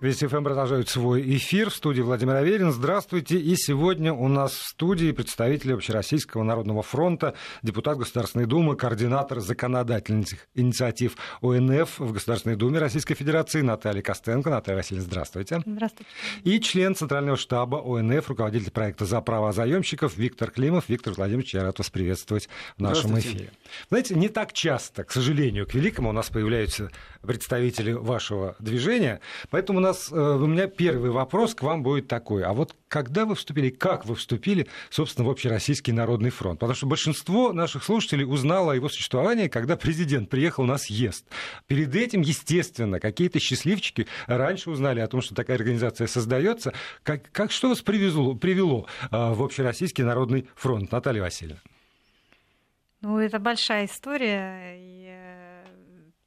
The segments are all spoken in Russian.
Вести ФМ продолжает свой эфир. В студии Владимир Аверин. Здравствуйте. И сегодня у нас в студии представитель Общероссийского народного фронта, депутат Государственной Думы, координатор законодательных инициатив ОНФ в Государственной Думе Российской Федерации Наталья Костенко. Наталья Васильевна, здравствуйте. Здравствуйте. И член Центрального штаба ОНФ, руководитель проекта «За права заемщиков» Виктор Климов. Виктор Владимирович, я рад вас приветствовать в нашем эфире. Знаете, не так часто, к сожалению, к великому, у нас появляются представители вашего движения. Поэтому у, нас, э, у меня первый вопрос к вам будет такой. А вот когда вы вступили, как вы вступили, собственно, в Общероссийский народный фронт? Потому что большинство наших слушателей узнало о его существовании, когда президент приехал на съезд. Перед этим, естественно, какие-то счастливчики раньше узнали о том, что такая организация создается. Как, как, что вас привезло, привело э, в Общероссийский народный фронт, Наталья Васильевна? Ну, это большая история.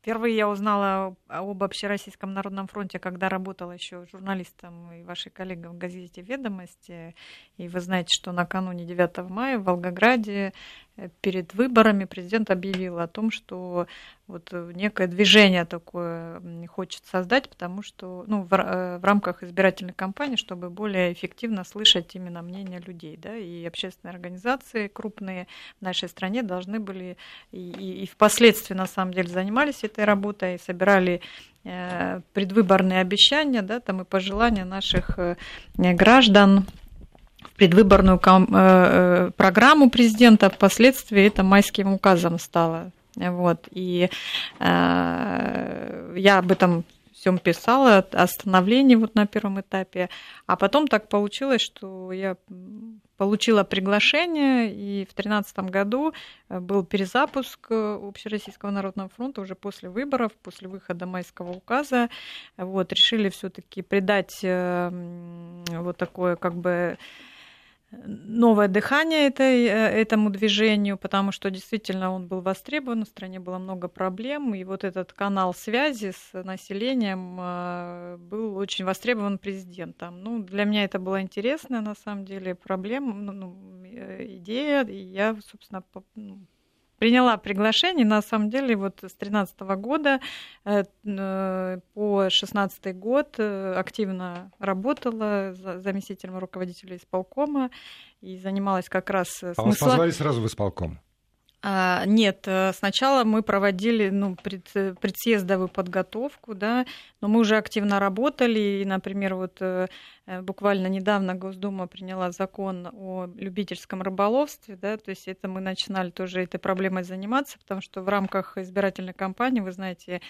Впервые я узнала об Общероссийском народном фронте, когда работала еще журналистом и вашей коллегой в газете «Ведомости». И вы знаете, что накануне 9 мая в Волгограде перед выборами президент объявил о том, что вот э, некое движение такое хочет создать, потому что ну, в, э, в рамках избирательной кампании, чтобы более эффективно слышать именно мнение людей. Да, и общественные организации крупные в нашей стране должны были и, и, и впоследствии на самом деле занимались этой работой, и собирали предвыборные обещания да, там и пожелания наших граждан предвыборную э, э, программу президента, впоследствии это майским указом стало. Вот. И э, я об этом всем писала, о становлении вот на первом этапе. А потом так получилось, что я получила приглашение, и в 2013 году был перезапуск Общероссийского народного фронта уже после выборов, после выхода майского указа. Вот, решили все таки придать вот такое как бы новое дыхание этой, э, этому движению, потому что действительно он был востребован, в стране было много проблем, и вот этот канал связи с населением э, был очень востребован президентом. Ну, для меня это была интересная, на самом деле, проблема, ну, ну э, идея, и я, собственно, ну, приняла приглашение. На самом деле, вот с 2013 года э, э, по 2016 год э, активно работала заместителем руководителя исполкома и занималась как раз... А смысла... вас позвали сразу в исполком? А, нет, сначала мы проводили ну, пред, предсъездовую подготовку, да, но мы уже активно работали, и, например, вот буквально недавно Госдума приняла закон о любительском рыболовстве, да, то есть это мы начинали тоже этой проблемой заниматься, потому что в рамках избирательной кампании, вы знаете,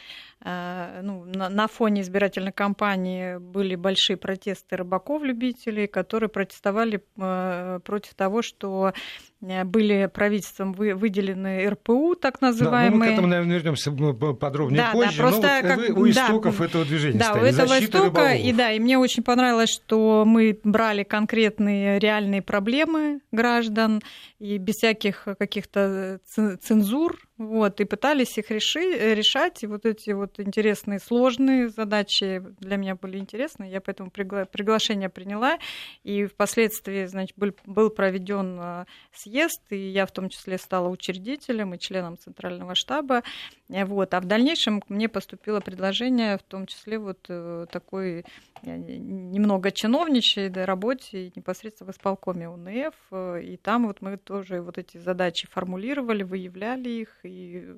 э, ну, на, на фоне избирательной кампании были большие протесты рыбаков-любителей, которые протестовали э, против того, что были правительством выделены РПУ, так называемые. Да, ну мы к этому, наверное, вернемся подробнее да, позже. Да, просто но вот как, вы у истоков да, этого движения Да, стояли, у этого истока, и да, и мне очень понравилось, что мы брали конкретные реальные проблемы граждан и без всяких каких-то цензур, вот, и пытались их реши, решать. И вот эти вот интересные, сложные задачи для меня были интересны. Я поэтому пригла- приглашение приняла. И впоследствии, значит, был, был проведен а, съезд, и я в том числе стала учредителем и членом Центрального штаба. Вот. А в дальнейшем мне поступило предложение, в том числе вот э, такой немного чиновничьей да, работе непосредственно в исполкоме УНФ. Э, и там вот мы тоже вот эти задачи формулировали, выявляли их и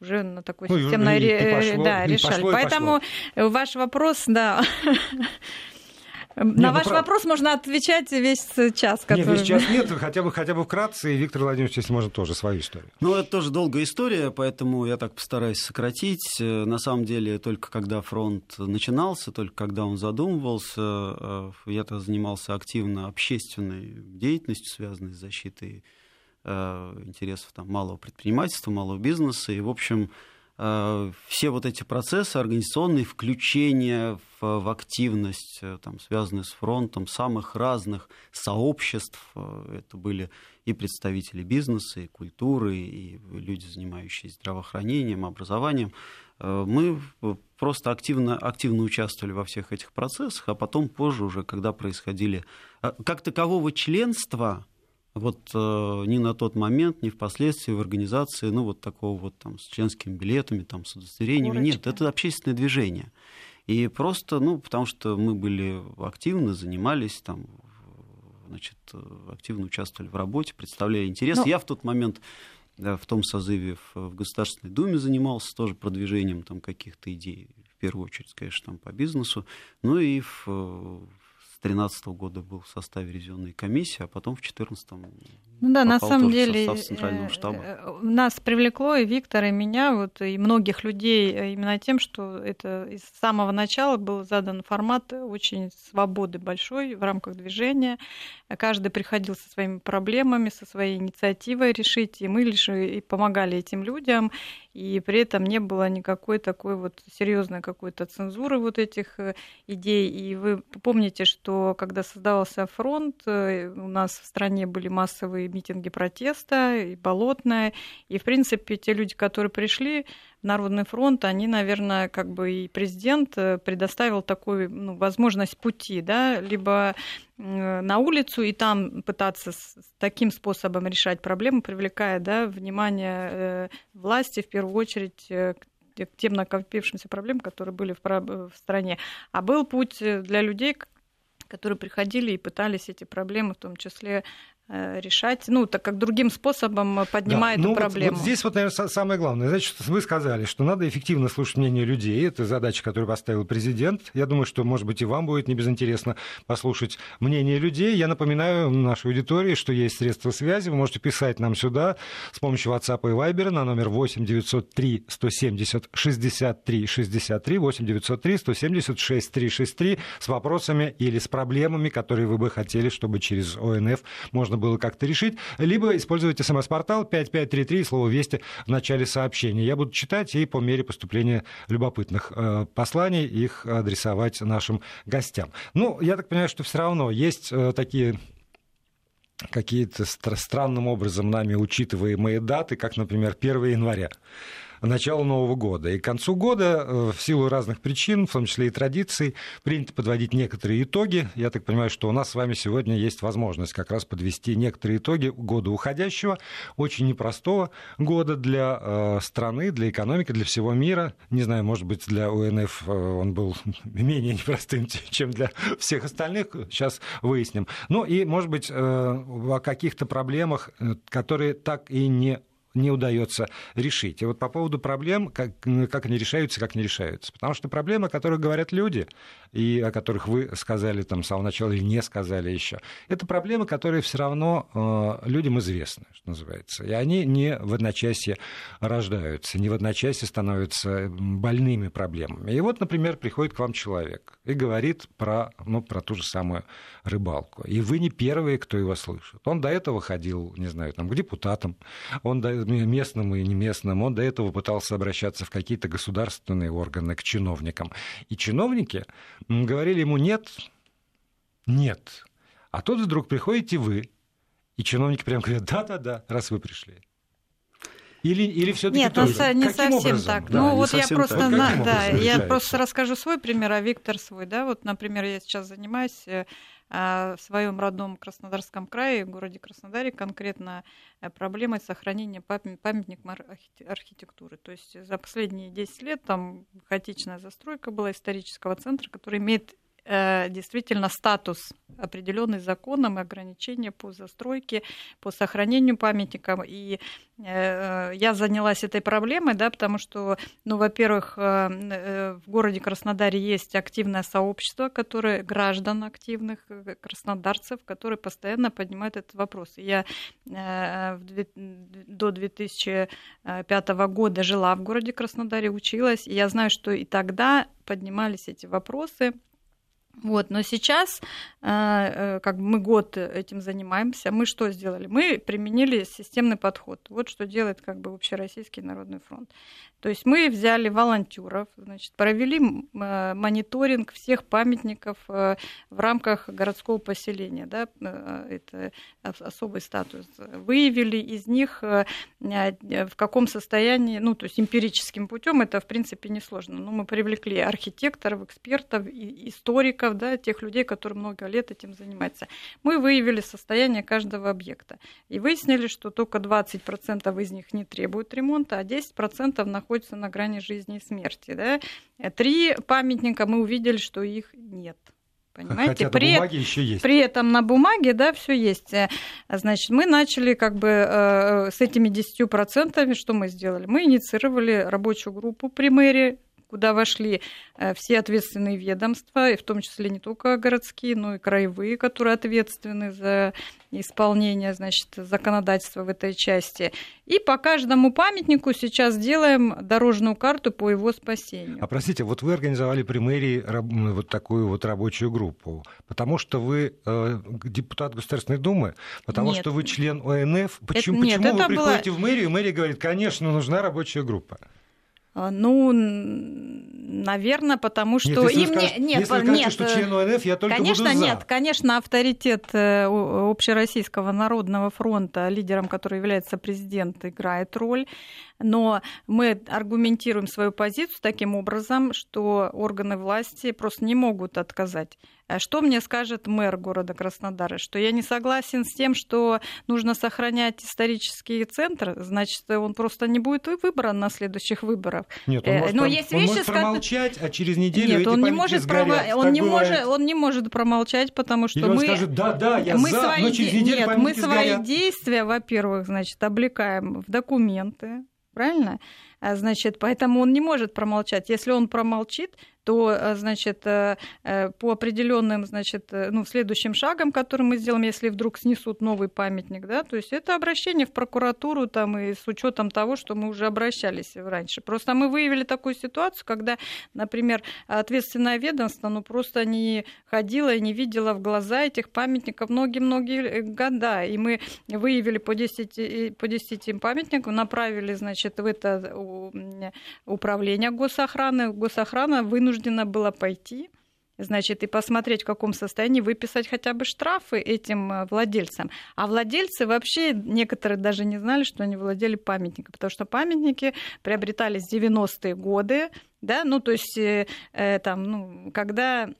уже на такой ну, системной и, и пошло, да, решали. Пошло, Поэтому пошло. ваш вопрос, да. На Нет, ну ваш ну, вопрос можно отвечать весь час. Который... Нет, весь час нет, хотя бы, хотя бы вкратце. И Виктор Владимирович, если можно, тоже свою историю. Ну, это тоже долгая история, поэтому я так постараюсь сократить. Э, на самом деле, только когда фронт начинался, только когда он задумывался, э, я-то занимался активно общественной деятельностью, связанной с защитой интересов там, малого предпринимательства, малого бизнеса. И, в общем, Э, все вот эти процессы организационные, включение в, в активность, э, там, связанные с фронтом, самых разных сообществ, э, это были и представители бизнеса, и культуры, и люди, занимающиеся здравоохранением, образованием, мы просто активно, активно участвовали во всех этих процессах, а потом позже уже, когда происходили... Как такового членства вот э, ни на тот момент, ни впоследствии в организации, ну, вот такого вот там с членскими билетами, там, с удостоверениями, Корочка. нет, это общественное движение. И просто, ну, потому что мы были активны, занимались там, значит, активно участвовали в работе, представляли интерес. Но... Ну, Я в тот момент да, в том созыве в Государственной Думе занимался тоже продвижением там каких-то идей, в первую очередь, конечно, там по бизнесу, ну и в, 2013 года был в составе ревизионной комиссии, а потом в 2014 ну да, на самом деле э, штаба. Э, нас привлекло и Виктора, и меня, вот, и многих людей э, именно тем, что это с самого начала был задан формат очень свободы большой в рамках движения. Каждый приходил со своими проблемами, со своей инициативой решить, и мы лишь и помогали этим людям, и при этом не было никакой такой вот серьезной какой-то цензуры вот этих идей. И вы помните, что когда создавался фронт, у нас в стране были массовые митинги протеста, и Болотная. И, в принципе, те люди, которые пришли Народный фронт, они, наверное, как бы и президент э, предоставил такую ну, возможность пути, да, либо на улицу и там пытаться с таким способом решать проблемы, привлекая да, внимание э, власти в первую очередь э, к тем накопившимся проблемам, которые были в, в стране. А был путь для людей, которые приходили и пытались эти проблемы, в том числе Э, решать, ну, так как другим способом поднимает да, ну, эту проблему. Вот, вот здесь вот, наверное, самое главное. Значит, вы сказали, что надо эффективно слушать мнение людей. Это задача, которую поставил президент. Я думаю, что, может быть, и вам будет не безинтересно послушать мнение людей. Я напоминаю нашей аудитории, что есть средства связи. Вы можете писать нам сюда с помощью WhatsApp и Viber на номер 8 903 170 63 63 8 903 170 6363 с вопросами или с проблемами, которые вы бы хотели, чтобы через ОНФ можно можно было как-то решить, либо использовать смс-портал 5533 слово «Вести» в начале сообщения. Я буду читать и по мере поступления любопытных э, посланий их адресовать нашим гостям. Ну, я так понимаю, что все равно есть э, такие какие-то странным образом нами учитываемые даты, как, например, 1 января начала Нового года. И к концу года э, в силу разных причин, в том числе и традиций, принято подводить некоторые итоги. Я так понимаю, что у нас с вами сегодня есть возможность как раз подвести некоторые итоги года уходящего, очень непростого года для э, страны, для экономики, для всего мира. Не знаю, может быть, для УНФ э, он был менее непростым, чем для всех остальных. Сейчас выясним. Ну и, может быть, о каких-то проблемах, которые так и не не удается решить. И вот по поводу проблем, как, как они решаются, как не решаются. Потому что проблемы, о которых говорят люди, и о которых вы сказали там с самого начала или не сказали еще, это проблемы, которые все равно э, людям известны, что называется. И они не в одночасье рождаются, не в одночасье становятся больными проблемами. И вот, например, приходит к вам человек и говорит про, ну, про ту же самую рыбалку. И вы не первые, кто его слышит. Он до этого ходил, не знаю, там, к депутатам, он до, местным и не местным, он до этого пытался обращаться в какие-то государственные органы, к чиновникам. И чиновники говорили ему «нет, нет». А тут вдруг приходите вы, и чиновники прям говорят «да-да-да, раз вы пришли». Или, или все-таки Нет, тоже? не Каким совсем образом? так. Да, ну вот я просто, так. на, да, я просто расскажу свой пример, а Виктор свой, да. Вот, например, я сейчас занимаюсь э, в своем родном Краснодарском крае, в городе Краснодаре, конкретно э, проблемой сохранения памятников архитектуры. То есть за последние 10 лет там хаотичная застройка была исторического центра, который имеет действительно статус определенный законом и ограничения по застройке, по сохранению памятников. И э, я занялась этой проблемой, да, потому что, ну, во-первых, э, в городе Краснодаре есть активное сообщество, которое граждан активных, краснодарцев, которые постоянно поднимают этот вопрос. И я до 2005 года жила в городе Краснодаре, училась, и я знаю, что и тогда поднимались эти вопросы, вот, но сейчас, э, э, как мы год этим занимаемся, мы что сделали? Мы применили системный подход. Вот что делает как бы Общероссийский народный фронт. То есть мы взяли волонтеров, значит, провели э, мониторинг всех памятников в рамках городского поселения, да, это особый статус. Выявили из них в каком состоянии, ну, то есть эмпирическим путем это, в принципе, несложно. Но мы привлекли архитекторов, экспертов, историков, да, тех людей, которые много лет этим занимаются. Мы выявили состояние каждого объекта и выяснили, что только 20% из них не требуют ремонта, а 10% находятся на грани жизни и смерти. Да. Три памятника мы увидели, что их нет. Понимаете? Хотя при, бумаге еще есть. При этом на бумаге, да, все есть. Э, значит, мы начали как бы э, с этими 10%, что мы сделали? Мы инициировали рабочую группу при мэрии, куда вошли э, все ответственные ведомства, и в том числе не только городские, но и краевые, которые ответственны за исполнение значит, законодательства в этой части. И по каждому памятнику сейчас делаем дорожную карту по его спасению. А простите, вот вы организовали при мэрии вот такую вот рабочую группу, потому что вы э, депутат Государственной Думы, потому нет. что вы член ОНФ. Почему, это, нет, почему вы приходите было... в мэрию, и мэрия говорит, конечно, нужна рабочая группа? А, ну, наверное, потому что нет, им скажете, не, нет, если нет, скажете, что член ОНФ, я только конечно, буду за. нет, конечно, авторитет э, общероссийского народного фронта, лидером которого является президент, играет роль но мы аргументируем свою позицию таким образом, что органы власти просто не могут отказать. Э, что мне скажет мэр города Краснодара? Что я не согласен с тем, что нужно сохранять исторический центр, значит, он просто не будет выбран на следующих выборах. Нет, он э, может, Но есть он вещи, может промолчать, а через неделю Нет, он не может сгорят. Он не, может, он не может промолчать, потому что Или мы... скажет, да, да, я мы за, свои, но через неделю Нет, мы свои сгорят. действия, во-первых, значит, облекаем в документы, правильно? А, значит, поэтому он не может промолчать. Если он промолчит, то, э, значит, э, э, по определенным, значит, ну, следующим шагам, который мы сделаем, если вдруг снесут новый памятник, да, то есть это обращение в прокуратуру там и с учетом того, что мы уже обращались раньше. Просто мы выявили такую ситуацию, когда, например, ответственное ведомство, ну, просто не ходило и не видело в глаза этих памятников многие-многие года, и мы выявили по 10, по 10 памятникам, направили, значит, в это управление госохраны, госохрана вынуждена вынуждена была пойти, значит, и посмотреть, в каком состоянии выписать хотя бы штрафы этим э, владельцам. А владельцы вообще, некоторые даже не знали, что они владели памятником, потому что памятники приобретались в 90-е годы, да, ну, то есть, э, э там, ну, когда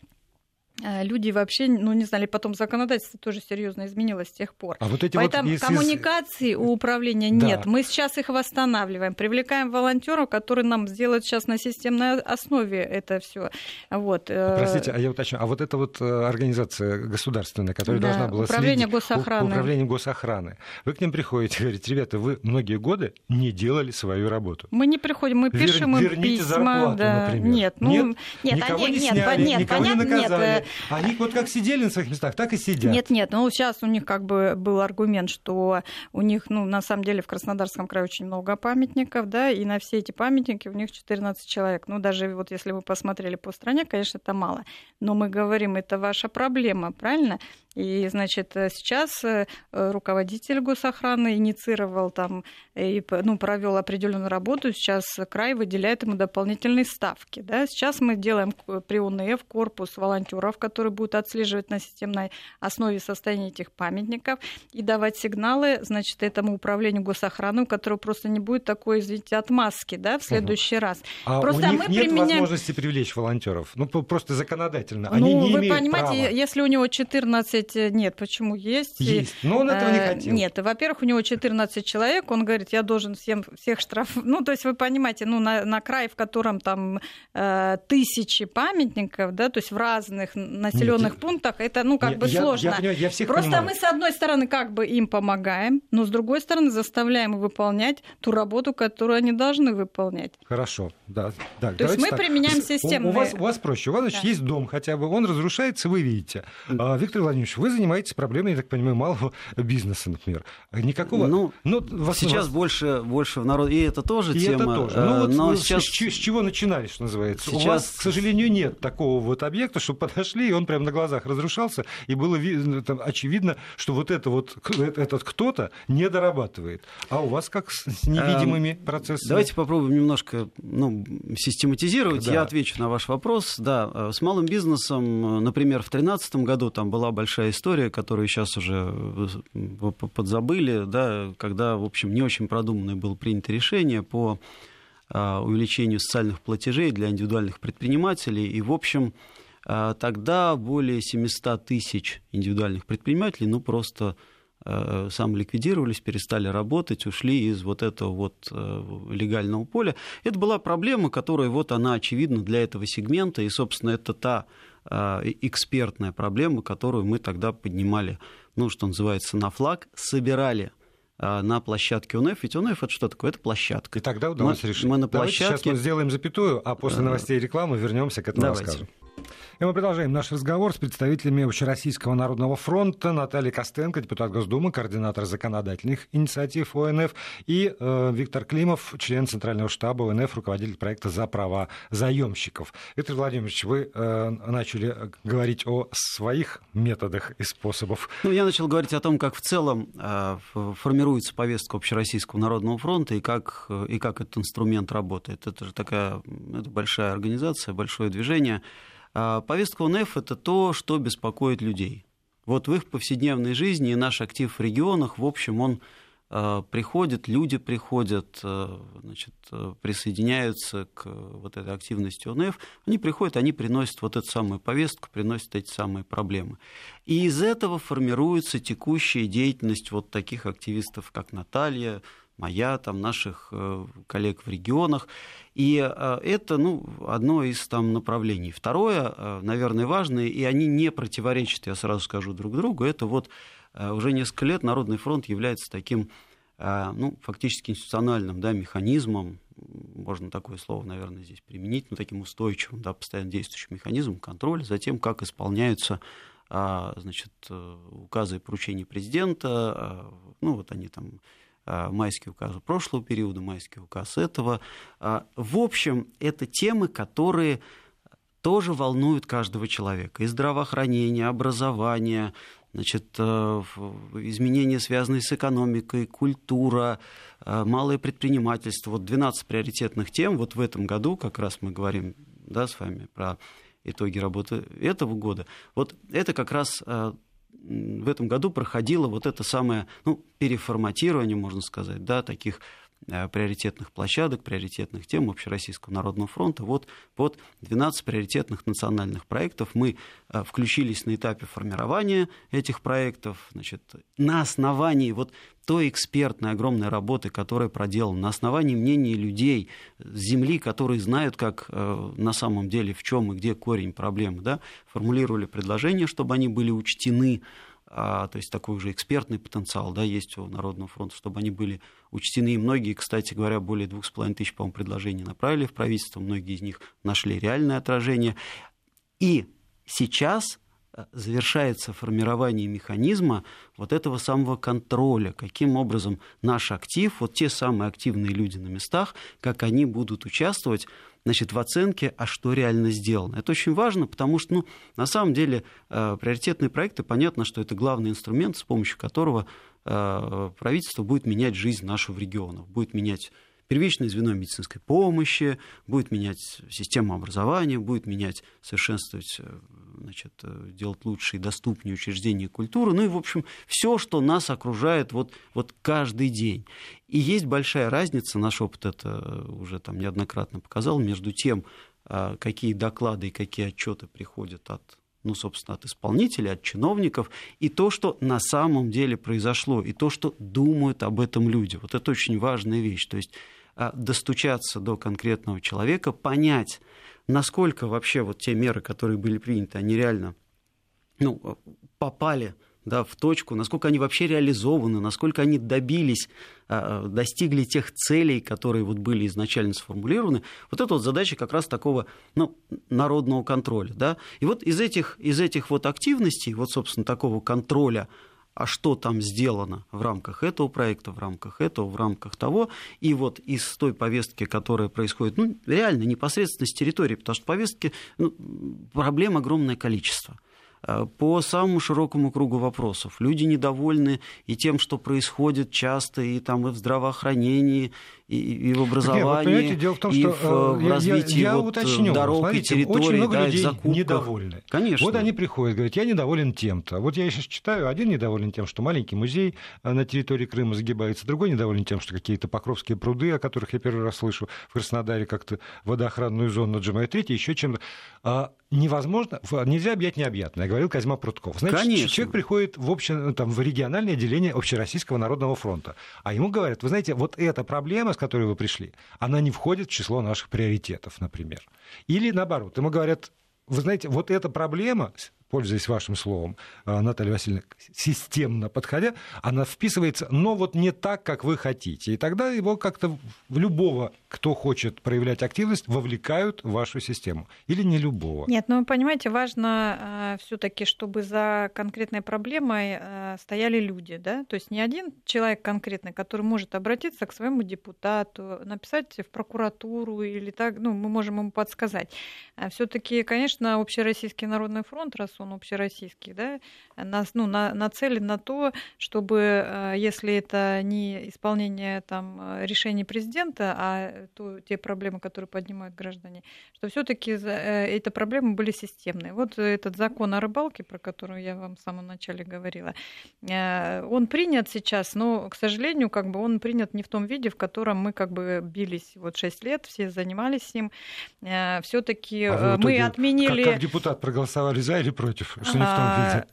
люди вообще, ну не знали, потом законодательство тоже серьезно изменилось с тех пор. А вот эти Поэтому вот, если... коммуникаций у управления нет. Да. Мы сейчас их восстанавливаем, привлекаем волонтеров, которые нам сделают сейчас на системной основе это все. Вот. Э, Простите, а я уточню, а вот эта вот э, организация государственная, которая да, должна была управление следить... Госохраны. Управление госохраны. Вы к ним приходите и говорите, ребята, вы многие годы не делали свою работу. Мы не приходим, мы пишем Вер, им письма. Зарплату, да. например. Нет, ну, нет, нет, никого они, не нет, сняли, нет, никого понятно, не наказали. Нет, они вот как сидели на своих местах, так и сидят. Нет, нет, ну сейчас у них как бы был аргумент, что у них, ну, на самом деле в Краснодарском крае очень много памятников, да, и на все эти памятники у них 14 человек. Ну, даже вот если вы посмотрели по стране, конечно, это мало. Но мы говорим, это ваша проблема, правильно? И, значит, сейчас э, руководитель госохраны инициировал там и ну, провел определенную работу. Сейчас край выделяет ему дополнительные ставки. Да? Сейчас мы делаем при УНФ корпус волонтеров, которые будут отслеживать на системной основе состояние этих памятников и давать сигналы, значит, этому управлению госохраны, у которого просто не будет такой, извините, отмазки, да, в следующий угу. раз. А просто у них мы нет применяем... возможности привлечь волонтеров, ну просто законодательно. Они ну, не вы имеют понимаете, права. если у него 14 нет, почему есть? Есть, но он этого не э, хотел. Нет, во-первых, у него 14 человек, он говорит, я должен всем, всех штраф... Ну, то есть вы понимаете, ну, на, на край, в котором там э, тысячи памятников, да, то есть в разных населенных пунктах, это, ну, как я, бы сложно. Я, я, я всех Просто понимаю. мы, с одной стороны, как бы им помогаем, но с другой стороны, заставляем выполнять ту работу, которую они должны выполнять. Хорошо, да. да то есть мы так. применяем системные... У, у, вас, у вас проще, у вас, значит, да. есть дом хотя бы, он разрушается, вы видите. А, Виктор Владимирович, вы занимаетесь проблемой, я так понимаю, малого бизнеса, например. Никакого... Ну, ну вас, сейчас вас... больше, больше в народ... И это тоже и тема. это тоже. Ну, вот но сейчас... с, с чего начинали, что называется? Сейчас... У вас, к сожалению, нет такого вот объекта, чтобы подошли, и он прямо на глазах разрушался, и было видно, там, очевидно, что вот это вот, этот кто-то не дорабатывает. А у вас как с невидимыми эм, процессами? Давайте попробуем немножко ну, систематизировать. Да. Я отвечу на ваш вопрос. Да, э, с малым бизнесом, например, в 2013 году там была большая история, которую сейчас уже э, подзабыли, да, когда, в общем, не очень продуманное было принято решение по а, увеличению социальных платежей для индивидуальных предпринимателей. И, в общем, тогда более 700 тысяч индивидуальных предпринимателей, ну, просто самоликвидировались, перестали работать, ушли из вот этого вот легального поля. Это была проблема, которая вот она очевидна для этого сегмента, и, собственно, это та экспертная проблема, которую мы тогда поднимали, ну, что называется, на флаг, собирали а, на площадке УНФ. Ведь УНФ это что такое? Это площадка. И тогда удалось мы, решить. Мы на площадке... Давайте сейчас мы сделаем запятую, а после новостей и рекламы вернемся к этому Давайте. рассказу. И мы продолжаем наш разговор с представителями Общероссийского народного фронта Натальей Костенко, депутат Госдумы, координатор законодательных инициатив ОНФ, и э, Виктор Климов, член Центрального штаба ОНФ, руководитель проекта «За права заемщиков». Виктор Владимирович, вы э, начали говорить о своих методах и способах. Ну, я начал говорить о том, как в целом э, формируется повестка Общероссийского народного фронта и как, э, и как этот инструмент работает. Это же такая это большая организация, большое движение. А повестка УНФ – это то, что беспокоит людей. Вот в их повседневной жизни и наш актив в регионах, в общем, он а, приходит, люди приходят, а, значит, присоединяются к вот этой активности ОНФ, они приходят, они приносят вот эту самую повестку, приносят эти самые проблемы. И из этого формируется текущая деятельность вот таких активистов, как Наталья, моя, там, наших э, коллег в регионах. И э, это ну, одно из там, направлений. Второе, э, наверное, важное, и они не противоречат, я сразу скажу друг другу, это вот уже несколько лет Народный фронт является таким ну, фактически институциональным да, механизмом, можно такое слово, наверное, здесь применить, но таким устойчивым, да, постоянно действующим механизмом контроля за тем, как исполняются значит, указы и поручения президента, ну, вот они там майский указ прошлого периода, майский указ этого. А, в общем, это темы, которые тоже волнуют каждого человека. И здравоохранение, образование, значит, э, изменения, связанные с экономикой, культура, э, малое предпринимательство. Вот 12 приоритетных тем. Вот в этом году как раз мы говорим да, с вами про итоги работы этого года. Вот это как раз э, в этом году проходило вот это самое ну, переформатирование, можно сказать, да, таких приоритетных площадок, приоритетных тем Общероссийского народного фронта. Вот под 12 приоритетных национальных проектов мы э, включились на этапе формирования этих проектов. Значит, на основании вот той экспертной огромной работы, которая проделана, на основании мнений людей с земли, которые знают, как э, на самом деле в чем и где корень проблемы, да, формулировали предложения, чтобы они были учтены то есть такой уже экспертный потенциал да, есть у Народного фронта, чтобы они были учтены. И многие, кстати говоря, более двух с половиной тысяч, по-моему, предложений направили в правительство, многие из них нашли реальное отражение. И сейчас э, завершается формирование механизма вот этого самого контроля, каким образом наш актив, вот те самые активные люди на местах, как они будут участвовать значит, в оценке, а что реально сделано. Это очень важно, потому что, ну, на самом деле, э, приоритетные проекты, понятно, что это главный инструмент, с помощью которого э, правительство будет менять жизнь нашего региона, будет менять первичное звено медицинской помощи, будет менять систему образования, будет менять, совершенствовать, э, значит, э, делать лучше и доступнее учреждения культуры, ну и, в общем, все, что нас окружает вот, вот каждый день. И есть большая разница, наш опыт это уже там неоднократно показал, между тем, э, какие доклады и какие отчеты приходят от ну, собственно, от исполнителей, от чиновников, и то, что на самом деле произошло, и то, что думают об этом люди. Вот это очень важная вещь. То есть а, достучаться до конкретного человека, понять, насколько вообще вот те меры, которые были приняты, они реально ну, попали да, в точку, насколько они вообще реализованы, насколько они добились, а, достигли тех целей, которые вот были изначально сформулированы. Вот это вот задача как раз такого ну, народного контроля. Да? И вот из этих, из этих вот активностей, вот, собственно, такого контроля а что там сделано в рамках этого проекта, в рамках этого, в рамках того. И вот из той повестки, которая происходит, ну, реально непосредственно с территории, потому что повестки, ну, проблем огромное количество. Э, по самому широкому кругу вопросов. Люди недовольны и тем, что происходит часто и там и в здравоохранении, и, и в образовании, Нет, дело в том, и что, в я, развитии я, я вот уточню, дорог смотрите, и территорий, очень много да, людей закупках. недовольны. Конечно. Вот они приходят, говорят, я недоволен тем-то. Вот я сейчас читаю, один недоволен тем, что маленький музей на территории Крыма загибается, другой недоволен тем, что какие-то покровские пруды, о которых я первый раз слышу, в Краснодаре как-то водоохранную зону наджимают, третий еще чем-то. А невозможно, нельзя объять необъятное, говорил Козьма Прутков. Значит, Конечно. человек приходит в, общее, там, в региональное отделение Общероссийского народного фронта, а ему говорят, вы знаете, вот эта проблема, с которой вы пришли, она не входит в число наших приоритетов, например. Или наоборот, ему говорят, вы знаете, вот эта проблема, пользуясь вашим словом, э, Наталья Васильевна, системно подходя, она вписывается, но вот не так, как вы хотите. И тогда его как-то в любого, кто хочет проявлять активность, вовлекают в вашу систему. Или не любого. Нет, ну, понимаете, важно э, все таки чтобы за конкретной проблемой э, стояли люди, да, то есть не один человек конкретный, который может обратиться к своему депутату, написать в прокуратуру или так, ну, мы можем ему подсказать. все таки конечно, Общероссийский народный фронт, раз он общероссийский, да, нас, ну, на, нацелен на то, чтобы, э, если это не исполнение там, решений президента, а то, те проблемы, которые поднимают граждане, что все-таки э, эти проблемы были системные. Вот этот закон о рыбалке, про который я вам в самом начале говорила, э, он принят сейчас, но, к сожалению, как бы он принят не в том виде, в котором мы как бы бились вот 6 лет, все занимались с ним. Все-таки а мы отменили... Как, как депутат проголосовали за или против? Что не в том? А,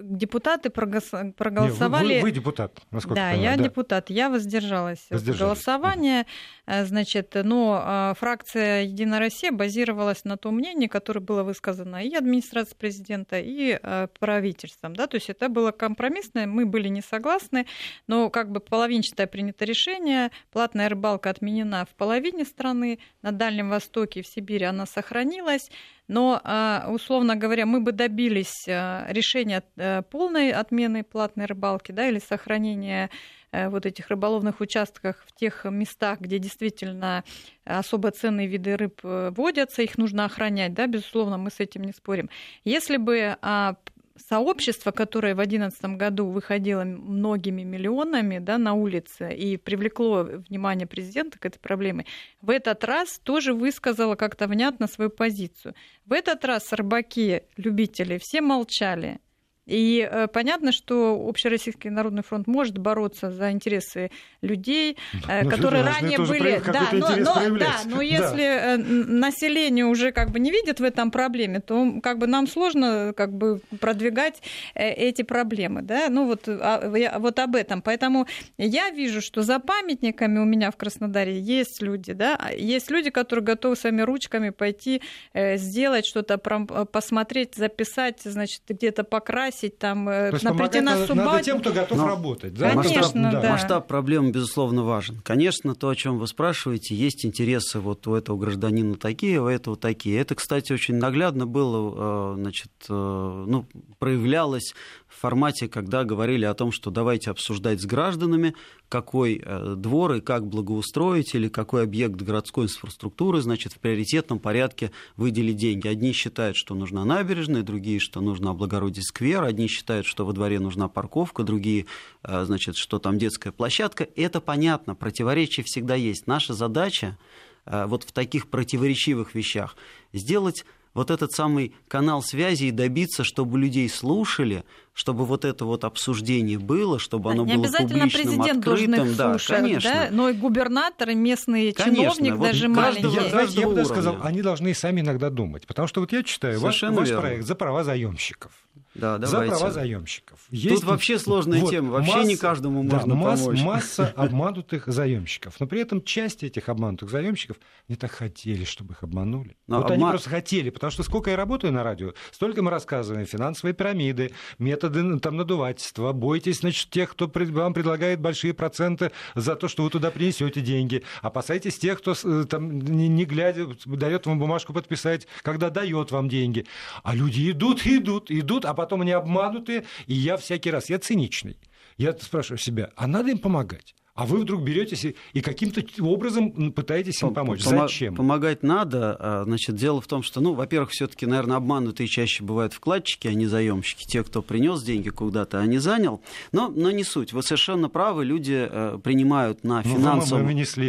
депутаты проголосовали... Не, вы, вы депутат, насколько да, я понимаю. Я да, я депутат. Я воздержалась, от голосования. Угу. Значит, но а, фракция «Единая Россия» базировалась на том мнении, которое было высказано и администрацией президента, и а, правительством. Да? То есть это было компромиссное, мы были не согласны, но как бы половинчатое принято решение, платная рыбалка отменена в половине страны, на Дальнем Востоке и в Сибири она сохранилась, но, условно говоря, мы бы добились решения Э, полной отмены платной рыбалки да, или сохранения э, вот этих рыболовных участках в тех местах, где действительно особо ценные виды рыб э, водятся, их нужно охранять, да, безусловно, мы с этим не спорим. Если бы а, сообщество, которое в 2011 году выходило многими миллионами да, на улицы и привлекло внимание президента к этой проблеме, в этот раз тоже высказало как-то внятно свою позицию. В этот раз рыбаки, любители, все молчали. И э, понятно, что Общероссийский народный фронт может бороться за интересы людей, э, но которые ранее были. Да, но, но, да, но если да. Э, население уже как бы не видит в этом проблеме, то как бы нам сложно как бы продвигать эти проблемы. Да? Ну вот, а, вот об этом. Поэтому я вижу, что за памятниками у меня в Краснодаре есть люди, да, а есть люди, которые готовы своими ручками пойти сделать что-то, посмотреть, записать, значит, где-то покрасить повысить, там, То на субботу. Надо тем, кто готов Но, работать. Да? Конечно, масштаб, да. Масштаб проблемы, безусловно, важен. Конечно, то, о чем вы спрашиваете, есть интересы вот у этого гражданина такие, у этого такие. Это, кстати, очень наглядно было, э, значит, э, ну, проявлялось в формате, когда говорили о том, что давайте обсуждать с гражданами, какой э, двор и как благоустроить, или какой объект городской инфраструктуры, значит, в приоритетном порядке выделить деньги. Одни считают, что нужна набережная, другие, что нужно облагородить сквер, одни считают, что во дворе нужна парковка, другие, э, значит, что там детская площадка. Это понятно, противоречия всегда есть. Наша задача э, вот в таких противоречивых вещах сделать вот этот самый канал связи и добиться, чтобы людей слушали, чтобы вот это вот обсуждение было, чтобы оно не было обязательно публичным, президент открытым. должен их да, слушать, конечно. Да? но и губернаторы, местные конечно. чиновник, вот даже маленький. Я, знаете, я бы даже сказал, они должны сами иногда думать. Потому что вот я читаю ваш, ваш проект за права заемщиков. Да, за права заемщиков. Есть... Тут вообще сложная вот, тема. Вообще масса, не каждому можно да, масс, помочь. Масса обманутых заемщиков. Но при этом часть этих обманутых заемщиков не так хотели, чтобы их обманули. Но вот обман... они просто хотели. Потому что сколько я работаю на радио, столько мы рассказываем финансовые пирамиды, методы ну, там, надувательства. Бойтесь, значит, тех, кто вам предлагает большие проценты за то, что вы туда принесете деньги. Опасайтесь тех, кто э, там, не, не глядя, дает вам бумажку подписать, когда дает вам деньги. А люди идут, идут, идут, а потом они обманутые, и я всякий раз, я циничный. Я спрашиваю себя, а надо им помогать? А вы вдруг беретесь и каким-то образом пытаетесь им помочь. Пом- Зачем? Помогать надо. А, значит, дело в том, что, ну, во-первых, все-таки, наверное, обманутые чаще бывают вкладчики, а не заемщики. Те, кто принес деньги куда-то, а не занял. Но, но не суть. Вы совершенно правы. Люди э, принимают на Ну, финансовом,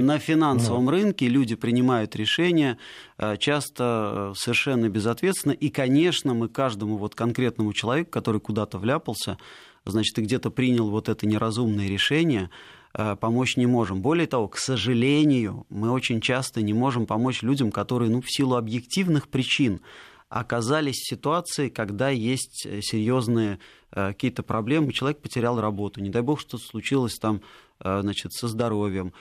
на финансовом Ну. рынке, люди принимают решения э, часто э, совершенно безответственно. И, конечно, мы каждому вот конкретному человеку, который куда-то вляпался, значит, и где-то принял вот это неразумное решение, помочь не можем. Более того, к сожалению, мы очень часто не можем помочь людям, которые, ну, в силу объективных причин оказались в ситуации, когда есть э, серьезные э, какие-то проблемы, человек потерял работу, не дай бог, что случилось там, э, значит, со здоровьем.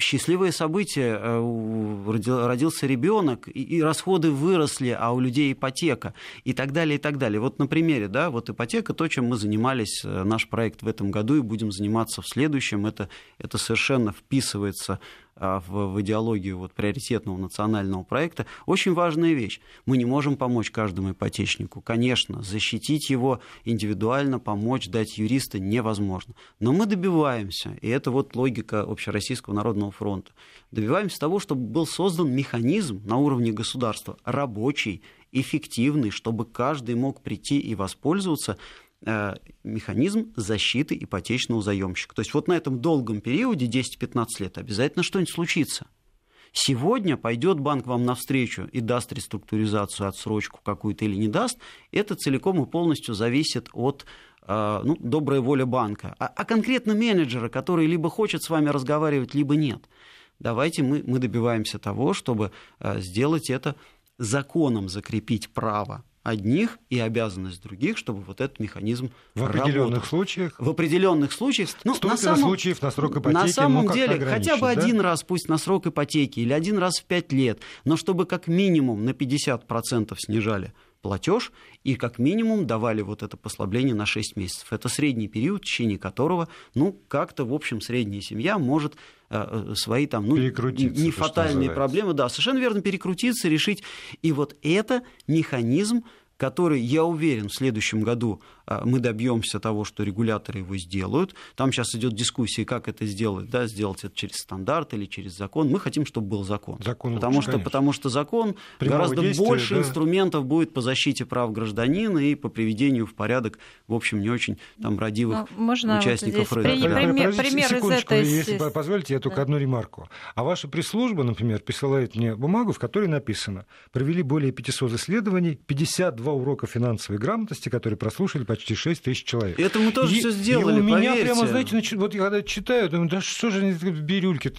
Счастливое событие, э, родился ребенок, и, расходы выросли, а у людей ипотека, и так далее, и так далее. Вот на примере, да, вот ипотека, то, чем мы занимались, э, наш проект в этом году, и будем заниматься в следующем, это, это совершенно вписывается в, в идеологию вот, приоритетного национального проекта, очень важная вещь. Мы не можем помочь каждому ипотечнику. Конечно, защитить его индивидуально, помочь, дать юриста невозможно. Но мы добиваемся, и это вот логика Общероссийского народного фронта, добиваемся того, чтобы был создан механизм на уровне государства, рабочий, эффективный, чтобы каждый мог прийти и воспользоваться механизм защиты ипотечного заемщика. То есть вот на этом долгом периоде, 10-15 лет, обязательно что-нибудь случится. Сегодня пойдет банк вам навстречу и даст реструктуризацию, отсрочку какую-то или не даст, это целиком и полностью зависит от э, ну, доброй воли банка. А, а конкретно менеджера, который либо хочет с вами разговаривать, либо нет. Давайте мы, мы добиваемся того, чтобы э, сделать это законом, закрепить право одних и обязанность других, чтобы вот этот механизм В определенных работал. случаях. В определенных случаях. Ну, Столько на самом, случаев на срок ипотеки, на самом ну, деле, хотя бы да? один раз, пусть на срок ипотеки, или один раз в пять лет, но чтобы как минимум на 50% снижали платеж и как минимум давали вот это послабление на 6 месяцев. Это средний период, в течение которого, ну, как-то, в общем, средняя семья может свои там, ну, не фатальные проблемы, да, совершенно верно, перекрутиться, решить. И вот это механизм, который, я уверен, в следующем году а, мы добьемся того, что регуляторы его сделают. Там сейчас идет дискуссия, как это сделать, да, сделать это через стандарт или через закон. Мы хотим, чтобы был закон. Закон потому, лучше, что, конечно. потому что закон Прямого гораздо действия, больше да. инструментов будет по защите прав гражданина и по приведению в порядок, в общем, не очень там радивых Ну, можно вот участников здесь рынка. Да. пример- Подождите пример из секундочку, этой если позволите, я только Да. одну ремарку. А ваша пресс-служба, например, присылает мне бумагу, в которой написано, провели более 500 исследований, 52 урока финансовой грамотности, которые прослушали почти 6 тысяч человек. Это мы тоже И- все сделали, и у меня поверьте. прямо, знаете, начи- вот я когда читаю, думаю, да что же они? Я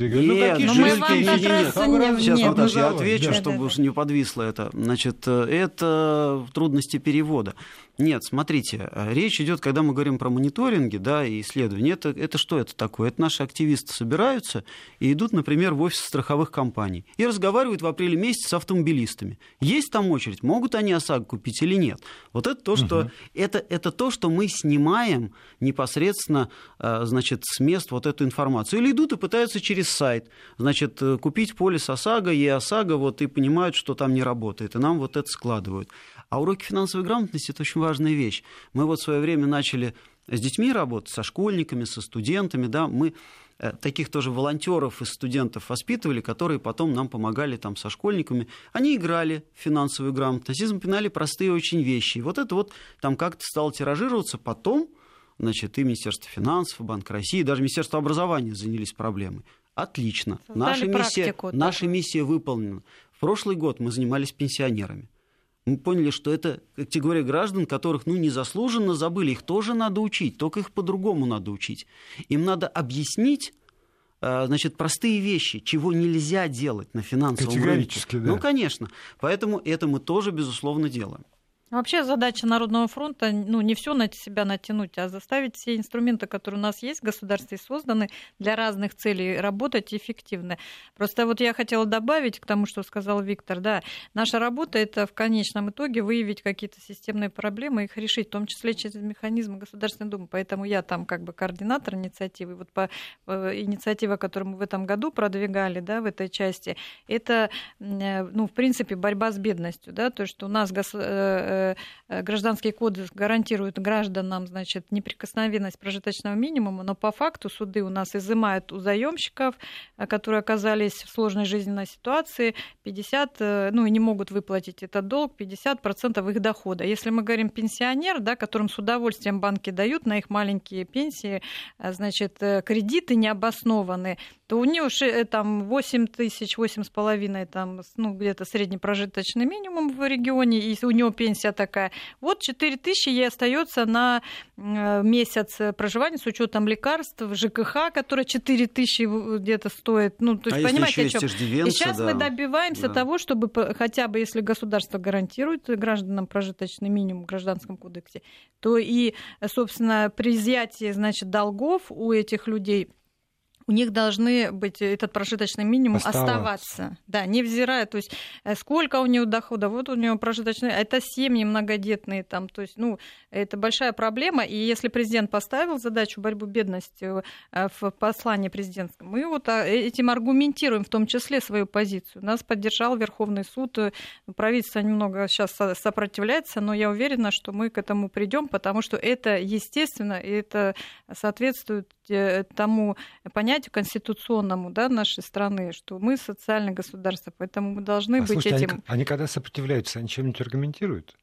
говорю, Нет, ну какие ну же мы вам Нет, как раз не-. Сейчас, нет. Наташа, я отвечу, да. чтобы Да-да-да. уж не подвисло это. Значит, э, это трудности перевода. Нет, смотрите, э, речь идет, когда мы говорим про мониторинги да, и исследования, это, это что это такое? Это наши активисты собираются и идут, например, в офис страховых компаний и разговаривают в апреле месяце с автомобилистами. Есть там очередь, могут они ОСАГО купить или нет? Вот это то, что, это, это то, что мы снимаем непосредственно э, значит, с мест вот эту информацию. Или идут и пытаются через сайт значит, э, купить полис ОСАГО, ЕОСАГО, вот, и понимают, что там не работает, и нам вот это складывают. А уроки финансовой грамотности – это очень важная вещь. Мы вот в свое время начали с детьми работать, со школьниками, со студентами, да, мы э, таких тоже волонтеров и студентов воспитывали, которые потом нам помогали там со школьниками. Они играли в финансовую грамотность и запоминали простые очень вещи. И вот это вот там как-то стало тиражироваться. Потом, значит, и Министерство финансов, и Банк России, и даже Министерство образования занялись проблемой. Отлично. Создали Наша миссия, наша миссия выполнена. В прошлый год мы занимались пенсионерами. Мы поняли, что это категория граждан, которых ну, незаслуженно забыли. Их тоже надо учить, только их по-другому надо учить. Им надо объяснить э, значит, простые вещи, чего нельзя делать на финансовом рынке. Категорически, да. Ну, конечно. Поэтому это мы тоже, безусловно, делаем. Вообще задача Народного фронта ну, не все на себя натянуть, а заставить все инструменты, которые у нас есть в государстве, созданы для разных целей, работать эффективно. Просто вот я хотела добавить к тому, что сказал Виктор, да, наша работа это в конечном итоге выявить какие-то системные проблемы, их решить, в том числе через механизмы Государственной Думы. Поэтому я там как бы координатор инициативы. Вот по э, инициатива, которую мы в этом году продвигали, да, в этой части, это, э, ну, в принципе, борьба с бедностью, да, то, что у нас гос- э, э, гражданский кодекс гарантирует гражданам, значит, неприкосновенность прожиточного минимума, но по факту суды у нас изымают у заемщиков, которые оказались в сложной жизненной ситуации, 50, ну и не могут выплатить этот долг, 50% их дохода. Если мы говорим пенсионер, да, которым с удовольствием банки дают на их маленькие пенсии, значит, кредиты необоснованные, то у нее э, там 8 тысяч, 8 с половиной, там, ну, где-то средний прожиточный минимум в регионе, и у него пенсия такая. Вот 4 тысячи ей остается на э, месяц проживания с учетом лекарств, ЖКХ, которое 4 тысячи где-то стоит. Ну, то есть, а понимаете, о чем? И сейчас да. мы добиваемся да. того, чтобы хотя бы, если государство гарантирует гражданам прожиточный минимум в Гражданском кодексе, то и, собственно, при изъятии, значит, долгов у этих людей у них должны быть этот прожиточный минимум оставаться. оставаться. Да, невзирая, то есть э, сколько у него дохода, вот у него прожиточный, это семьи многодетные там, то есть, ну, это большая проблема, и если президент поставил задачу борьбу бедностью э, в послании президентском, мы вот а, э, этим аргументируем в том числе свою позицию. Нас поддержал Верховный суд, правительство немного сейчас сопротивляется, но я уверена, что мы к этому придем, потому что это естественно, и это соответствует тому понятию, понятию конституционному да, нашей страны, что мы социальное государство, поэтому мы должны а, быть слушайте, этим... Они, они когда сопротивляются, они чем-нибудь аргументируют?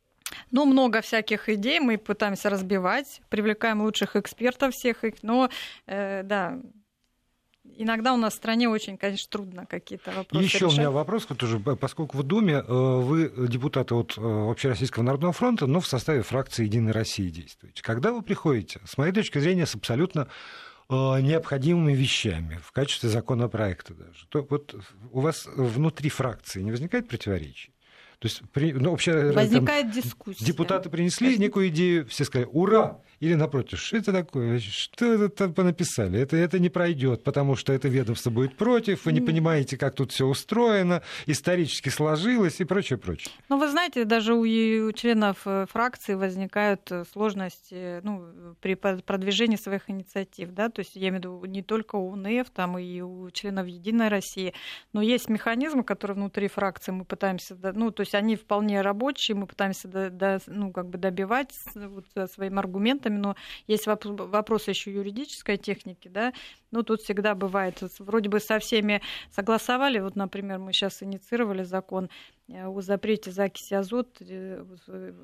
Ну, много всяких идей мы пытаемся разбивать, привлекаем лучших экспертов всех их, но, э, да, иногда у нас в стране очень, конечно, трудно какие-то вопросы Еще решать. у меня вопрос, тоже, поскольку в Думе э, вы депутаты от э, Общероссийского народного фронта, но в составе фракции «Единой России» действуете. Когда вы приходите, с моей точки зрения, с абсолютно необходимыми вещами в качестве законопроекта даже, то вот у вас внутри фракции не возникает противоречий? То есть, при, ну, вообще, Возникает там, дискуссия. Депутаты принесли некую идею, все сказали «Ура!» Или напротив, что это такое? Что это там понаписали? Это, это не пройдет, потому что это ведомство будет против, вы не понимаете, как тут все устроено, исторически сложилось и прочее, прочее. Ну, вы знаете, даже у, у членов э, фракции возникают э, сложности ну, при продвижении своих инициатив, да, то есть я имею в виду не только у НФ, там и у членов Единой России, но есть механизмы, которые внутри фракции мы пытаемся, ну, то есть они вполне рабочие, мы пытаемся до, до, ну, как бы добивать вот, своим аргументом документами, но есть вопросы еще юридической техники, да, ну, тут всегда бывает, вроде бы со всеми согласовали, вот, например, мы сейчас инициировали закон о запрете закиси азот, э,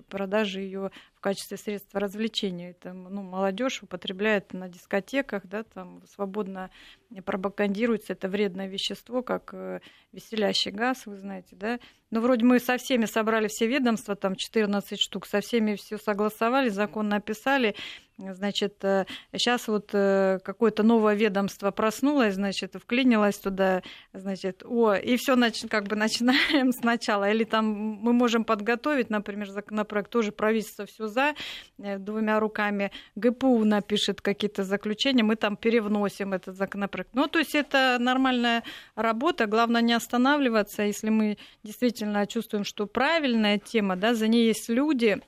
продажи ее в качестве средства развлечения. Это, ну, молодежь употребляет на дискотеках, да, там свободно пропагандируется это вредное вещество, как э, веселящий газ, вы знаете, да. Но вроде мы со всеми собрали все ведомства, там 14 штук, со всеми все согласовали, закон написали, Значит, сейчас э, вот э, какое-то новое ведомство проснулось, значит, вклинилось туда, значит, о, и все значит, как бы начинаем сначала. Или там мы можем подготовить, например, законопроект, тоже правительство все за, э, двумя руками, ГПУ напишет какие-то заключения, мы там перевносим этот законопроект. Ну, то есть это нормальная работа, главное не останавливаться, если мы действительно чувствуем, что правильная тема, да, за ней есть люди,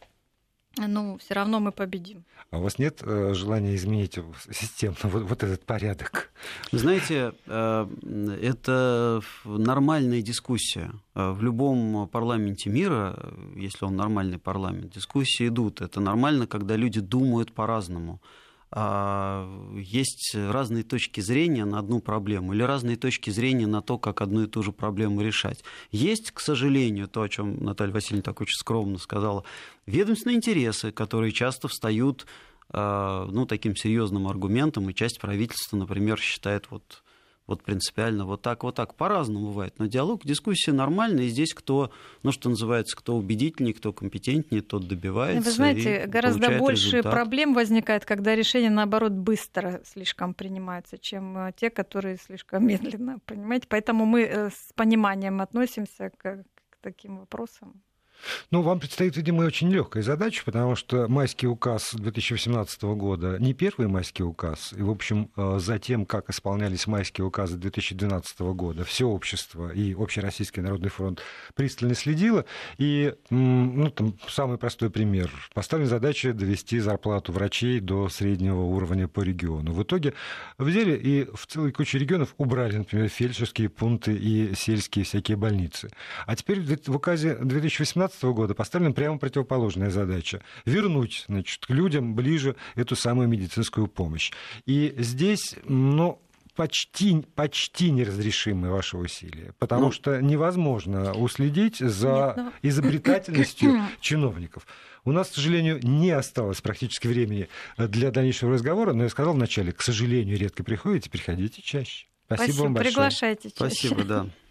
ну, все равно мы победим. А у вас нет э, желания изменить системно вот, вот этот порядок? Знаете, э, это нормальная дискуссия. Э, в любом парламенте мира, если он нормальный парламент, дискуссии идут. Это нормально, когда люди думают по-разному. А, есть разные точки зрения на одну проблему или разные точки зрения на то, как одну и ту же проблему решать. Есть, к сожалению, то, о чем Наталья Васильевна так очень скромно сказала, ведомственные интересы, которые часто встают а, ну, таким серьезным аргументом, и часть правительства, например, считает вот вот принципиально вот так, вот так. По-разному бывает. Но диалог, дискуссия нормальная. И здесь кто, ну, что называется, кто убедительнее, кто компетентнее, тот добивается. Вы знаете, гораздо больше результат. проблем возникает, когда решения, наоборот, быстро слишком принимаются, чем э, те, которые слишком медленно. Понимаете? Поэтому мы э, с пониманием относимся к, к таким вопросам. Ну, вам предстоит, видимо, очень легкая задача, потому что майский указ 2018 года не первый майский указ, и, в общем, э, за тем, как исполнялись майские указы 2012 года, все общество и Общероссийский народный фронт пристально следило, и, ну, там, самый простой пример. Поставлена задача довести зарплату врачей до среднего уровня по региону. В итоге взяли и в целой куче регионов убрали, например, фельдшерские пункты и сельские всякие больницы. А теперь в указе 2018 2017 года поставлена прямо противоположная задача — вернуть значит, к людям ближе эту самую медицинскую помощь. И здесь, ну, почти, почти неразрешимы ваши усилия, потому ну, что невозможно уследить за Нет, ну... изобретательностью чиновников. У нас, к сожалению, не осталось практически времени для дальнейшего разговора, но я сказал вначале, к сожалению, редко приходите, приходите чаще. Спасибо, Спасибо вам большое. Приглашайте чаще. Спасибо, да.